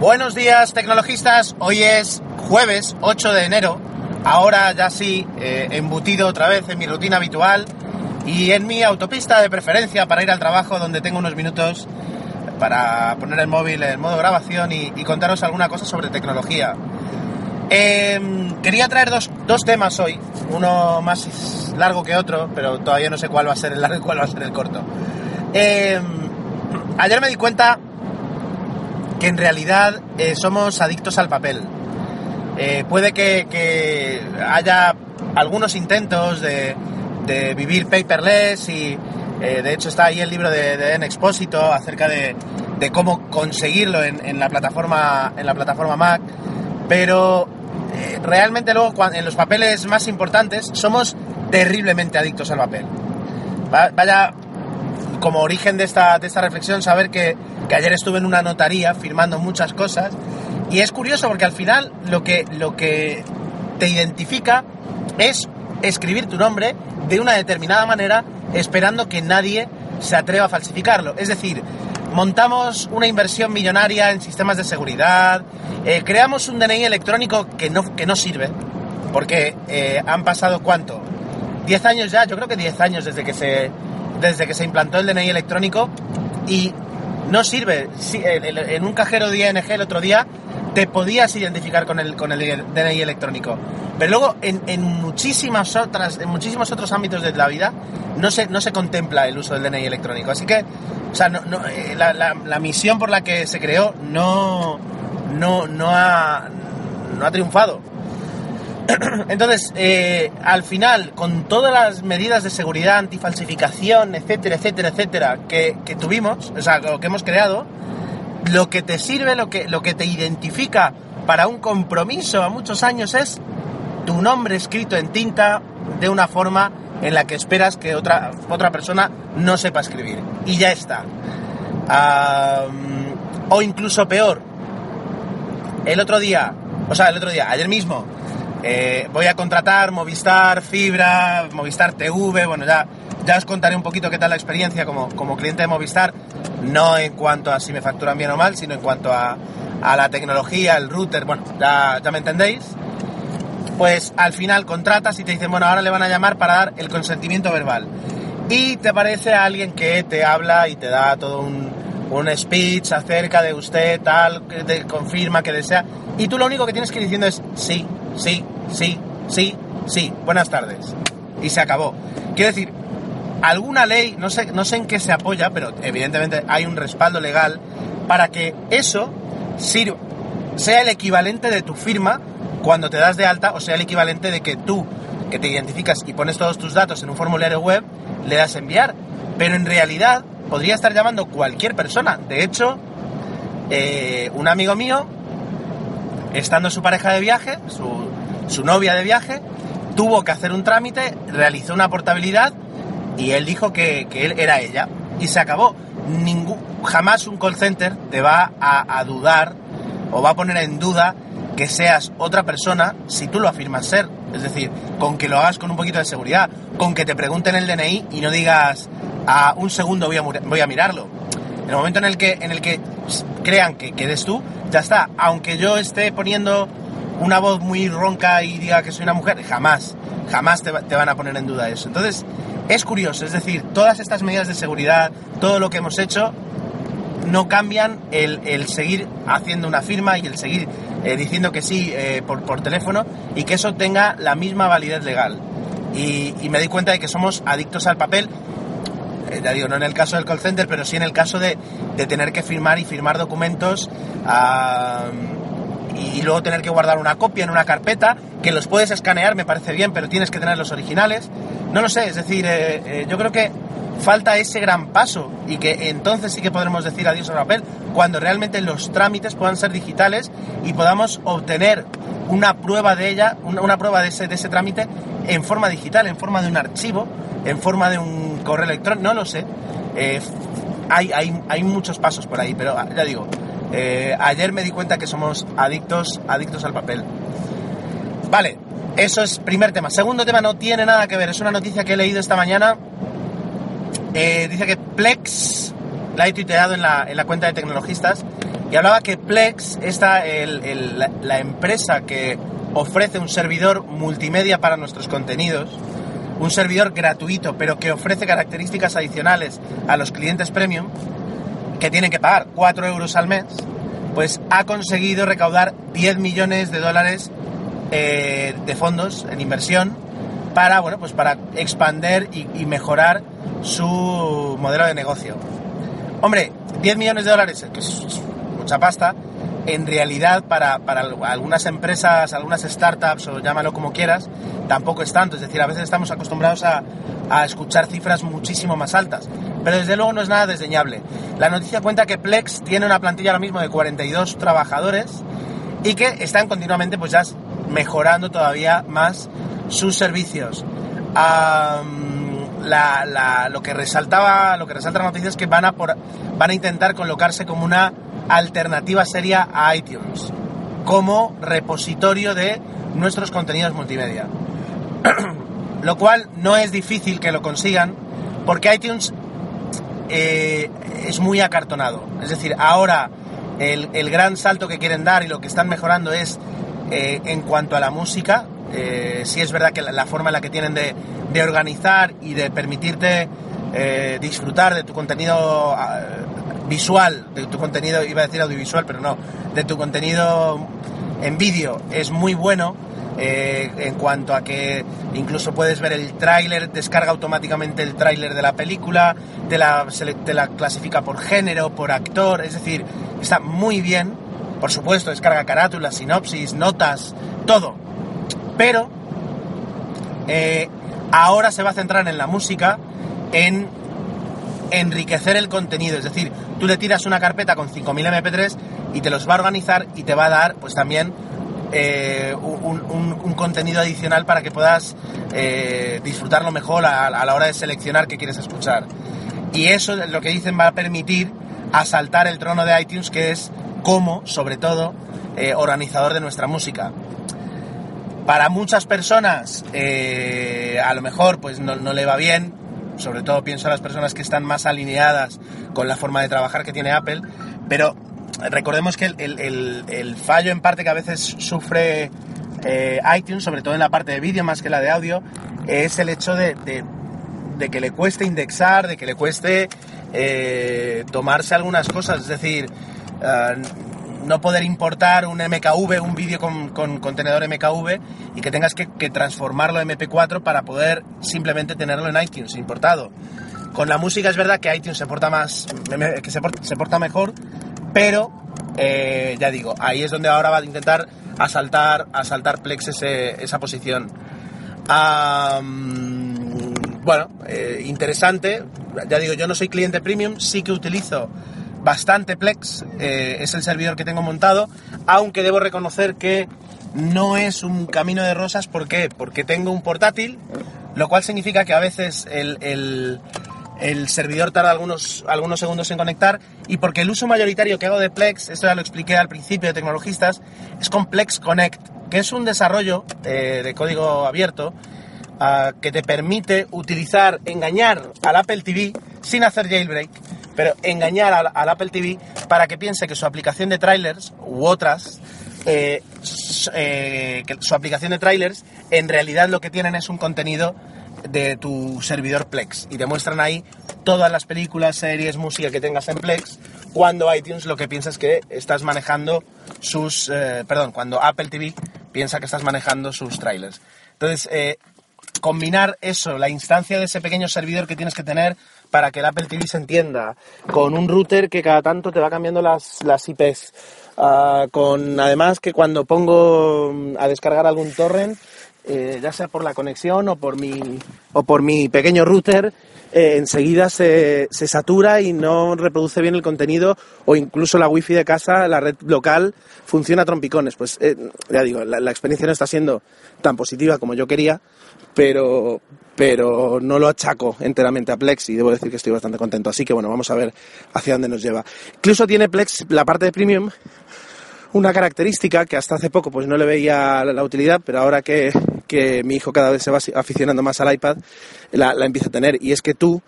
Buenos días, tecnologistas. Hoy es jueves 8 de enero. Ahora ya sí, eh, embutido otra vez en mi rutina habitual y en mi autopista de preferencia para ir al trabajo, donde tengo unos minutos para poner el móvil en modo grabación y, contaros alguna cosa sobre tecnología. Em, quería traer dos, dos, temas hoy, uno más largo que otro, pero todavía no sé cuál va a ser el largo y cuál va a ser el corto. Eh, ayer me di cuenta que en realidad eh, somos adictos al papel. Eh, puede que, haya algunos intentos de, vivir paperless y eh, de hecho está ahí el libro de, de En Expósito acerca de, cómo conseguirlo en, la plataforma, en la plataforma Mac, pero realmente luego en los papeles más importantes somos terriblemente adictos al papel. Va, vaya como origen de esta, de esta reflexión saber que, que, ayer estuve en una notaría firmando muchas cosas y es curioso porque al final lo que, lo que te identifica es escribir tu nombre de una determinada manera esperando que nadie se atreva a falsificarlo. Es decir, montamos una inversión millonaria en sistemas de seguridad, eh, creamos un DNI electrónico que no, que no sirve, porque eh, han pasado cuánto? 10 años ya, yo creo que 10 años desde que se, desde que se implantó el DNI electrónico y no sirve. En un cajero de ING el otro día te podías identificar con el, con el DNI electrónico. Pero luego en, en, muchísimas otras, en muchísimos otros ámbitos de la vida no se, no se contempla el uso del DNI electrónico. Así que, o sea, no, no, la, la, la, misión por la que se creó no, no, no, ha, no ha triunfado. Entonces, eh, al final, con todas las medidas de seguridad, antifalsificación, etcétera, etcétera, etcétera, que, que tuvimos, o sea, lo que hemos creado, lo que te sirve, lo que, lo que te identifica para un compromiso a muchos años es tu nombre escrito en tinta de una forma en la que esperas que otra, otra persona no sepa escribir. Y ya está. O incluso peor. El otro día, o sea, el otro día, ayer mismo, eh, voy a contratar Movistar Fibra, Movistar TV, bueno, ya, ya os contaré un poquito qué tal la experiencia como, como cliente de Movistar, no en cuanto a si me facturan bien o mal, sino en cuanto a, a la tecnología, el router, bueno, ya, me entendéis. Pues al final contratas y te dicen, bueno, ahora le van a llamar para dar el consentimiento verbal. Y te aparece alguien que te habla y te da todo un, un speech acerca de usted, tal, que te confirma que desea. Y tú lo único que tienes que ir diciendo es sí, sí, sí, sí, sí, buenas tardes. Y se acabó. Quiero decir, alguna ley, no sé, no sé en qué se apoya, pero evidentemente hay un respaldo legal para que eso sirva, sea el equivalente de tu firma cuando te das de alta, o sea el equivalente de que tú, que te identificas y pones todos tus datos en un formulario web, le das enviar. Pero en realidad podría estar llamando cualquier persona. De hecho, eh, un amigo mío, estando su pareja de viaje, su, su novia de viaje, tuvo que hacer un trámite, realizó una portabilidad y él dijo que, que él era ella. Y se acabó. Jamás un call center te va a, a, dudar o va a poner en duda que seas otra persona si tú lo afirmas ser. Es decir, con que lo hagas con un poquito de seguridad, con que te pregunten el DNI y no digas a un segundo voy a, voy a mirarlo. En el momento en el que, en el que crean que, que eres tú, ya está. Aunque yo esté poniendo una voz muy ronca y diga que soy una mujer, jamás, jamás te, te, van a poner en duda eso. Entonces, es curioso, es decir, todas estas medidas de seguridad, todo lo que hemos hecho, no cambian el, el seguir haciendo una firma y el seguir eh, diciendo que sí eh, por, por, teléfono y que eso tenga la misma validez legal. Y, y me di cuenta de que somos adictos al papel, eh, ya digo, no en el caso del call center, pero sí en el caso de, de tener que firmar y firmar documentos. Uh, y luego tener que guardar una copia en una carpeta, que los puedes escanear, me parece bien, pero tienes que tener los originales. No lo sé, es decir, eh, eh, yo creo que falta ese gran paso y que entonces sí que podremos decir adiós al papel cuando realmente los trámites puedan ser digitales y podamos obtener una prueba de ella, una, prueba de ese, de ese trámite en forma digital, en forma de un archivo, en forma de un correo electrónico, no lo sé. Eh, hay, hay, hay, muchos pasos por ahí, pero ya digo, eh, ayer me di cuenta que somos adictos, adictos al papel. Vale, eso es primer tema. Segundo tema no tiene nada que ver, es una noticia que he leído esta mañana. Eh, dice que Plex, la he tuiteado en la, en la cuenta de tecnologistas, y hablaba que Plex, esta, la, empresa que ofrece un servidor multimedia para nuestros contenidos, un servidor gratuito, pero que ofrece características adicionales a los clientes premium, que tienen que pagar 4 euros al mes, pues ha conseguido recaudar 10 millones de dólares eh, de fondos en inversión para, bueno, pues para expander y mejorar su modelo de negocio. Hombre, 10 millones de dólares, es mucha pasta, en realidad para, algunas empresas, algunas startups o llámalo como quieras, tampoco es tanto. Es decir, a veces estamos acostumbrados a, escuchar cifras muchísimo más altas. Pero desde luego no es nada desdeñable. La noticia cuenta que Plex tiene una plantilla ahora mismo de 42 trabajadores y que están continuamente pues ya mejorando todavía más sus servicios. lo que resaltaba, lo que resalta la noticia es que van a, van a intentar colocarse como una alternativa seria a iTunes como repositorio de nuestros contenidos multimedia. lo cual no es difícil que lo consigan porque iTunes eh, es muy acartonado. Es decir, ahora el, gran salto que quieren dar y lo que están mejorando es eh, en cuanto a la música. Eh, si es verdad que la, forma en la que tienen de, de organizar y de permitirte disfrutar de tu contenido ah, visual de tu contenido, iba a decir audiovisual, pero no, de tu contenido en vídeo es muy bueno. Eh, en cuanto a que incluso puedes ver el tráiler, descarga automáticamente el tráiler de la película, te la, te la clasifica por género, por actor, es decir, está muy bien. Por supuesto, descarga carátulas, sinopsis, notas, todo. Pero eh, ahora se va a centrar en la música, en enriquecer el contenido, es decir, tú le tiras una carpeta con 5000 MP3 y te los va a organizar y te va a dar pues también eh, un, contenido adicional para que puedas eh, disfrutarlo mejor a, la hora de seleccionar qué quieres escuchar. Y eso es lo que dicen va a permitir asaltar el trono de iTunes, que es como, sobre todo, eh, organizador de nuestra música. Para muchas personas, a lo mejor pues no, no le va bien, sobre todo pienso a las personas que están más alineadas con la forma de trabajar que tiene Apple, pero recordemos que el, fallo en parte que a veces sufre eh, iTunes, sobre todo en la parte de vídeo más que la de audio, es el hecho de, que le cueste indexar, de que le cueste eh, tomarse algunas cosas, es decir, eh, no poder importar un MKV, un vídeo con, contenedor MKV y que tengas que, transformarlo en MP4 para poder simplemente tenerlo en iTunes importado. Con la música es verdad que iTunes se porta más, que se porta, mejor, pero eh, ya digo, ahí es donde ahora va a intentar asaltar, asaltar Plex esa posición. bueno, eh, interesante. Ya digo, yo no soy cliente premium, sí que utilizo bastante Plex, eh, es el servidor que tengo montado, aunque debo reconocer que no es un camino de rosas, ¿por qué? Porque tengo un portátil, lo cual significa que a veces el, servidor tarda algunos, algunos segundos en conectar y porque el uso mayoritario que hago de Plex, esto ya lo expliqué al principio de Tecnologistas, es con Plex Connect, que es un desarrollo eh, de código abierto ah, que te permite utilizar, engañar al Apple TV sin hacer jailbreak pero engañar al, Apple TV para que piense que su aplicación de trailers u otras, eh, eh, que su aplicación de trailers en realidad lo que tienen es un contenido de tu servidor Plex y te muestran ahí todas las películas, series, música que tengas en Plex cuando iTunes lo que piensa es que estás manejando sus, eh, perdón, cuando Apple TV piensa que estás manejando sus trailers. Entonces, combinar eso, la instancia de ese pequeño servidor que tienes que tener para que el Apple TV se entienda, con un router que cada tanto te va cambiando las, las IPs, ah, con además que cuando pongo mm, a descargar algún torrent, eh, ya sea por la conexión o por mi, o por mi pequeño router, eh, enseguida se, se, satura y no reproduce bien el contenido o incluso la wifi de casa, la red local, funciona a trompicones. Pues eh, ya digo, la, la, experiencia no está siendo tan positiva como yo quería, pero, pero no lo achaco enteramente a Plex y debo decir que estoy bastante contento. Así que bueno, vamos a ver hacia dónde nos lleva. Incluso tiene Plex la parte de premium una característica que hasta hace poco pues no le veía la, utilidad, pero ahora que, que, mi hijo cada vez se va aficionando más al iPad, la, la empieza a tener. Y es que tú,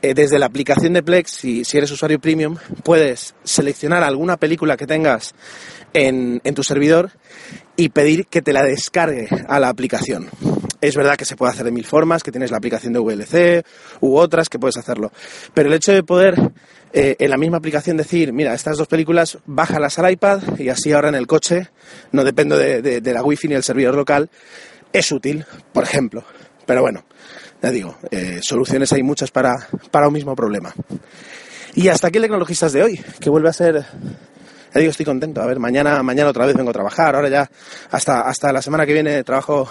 eh, desde la aplicación de Plex, si, si, eres usuario premium, puedes seleccionar alguna película que tengas en, en tu servidor y pedir que te la descargue a la aplicación. Es verdad que se puede hacer de mil formas, que tienes la aplicación de VLC u otras que puedes hacerlo. Pero el hecho de poder eh, en la misma aplicación decir, mira, estas dos películas, bájalas al iPad y así ahora en el coche, no dependo de, de, de la wifi ni el servidor local, es útil, por ejemplo. Pero bueno, ya digo, eh, soluciones hay muchas para, para un mismo problema. Y hasta aquí el Tecnologistas de hoy, que vuelve a ser ya digo, estoy contento. A ver, mañana, mañana otra vez vengo a trabajar. Ahora ya, hasta, hasta la semana que viene trabajo,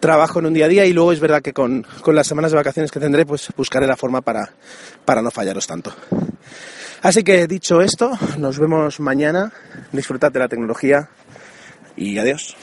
trabajo en un día a día y luego es verdad que con, con las semanas de vacaciones que tendré, pues buscaré la forma para, para no fallaros tanto. Así que dicho esto, nos vemos mañana. Disfrutad de la tecnología y adiós.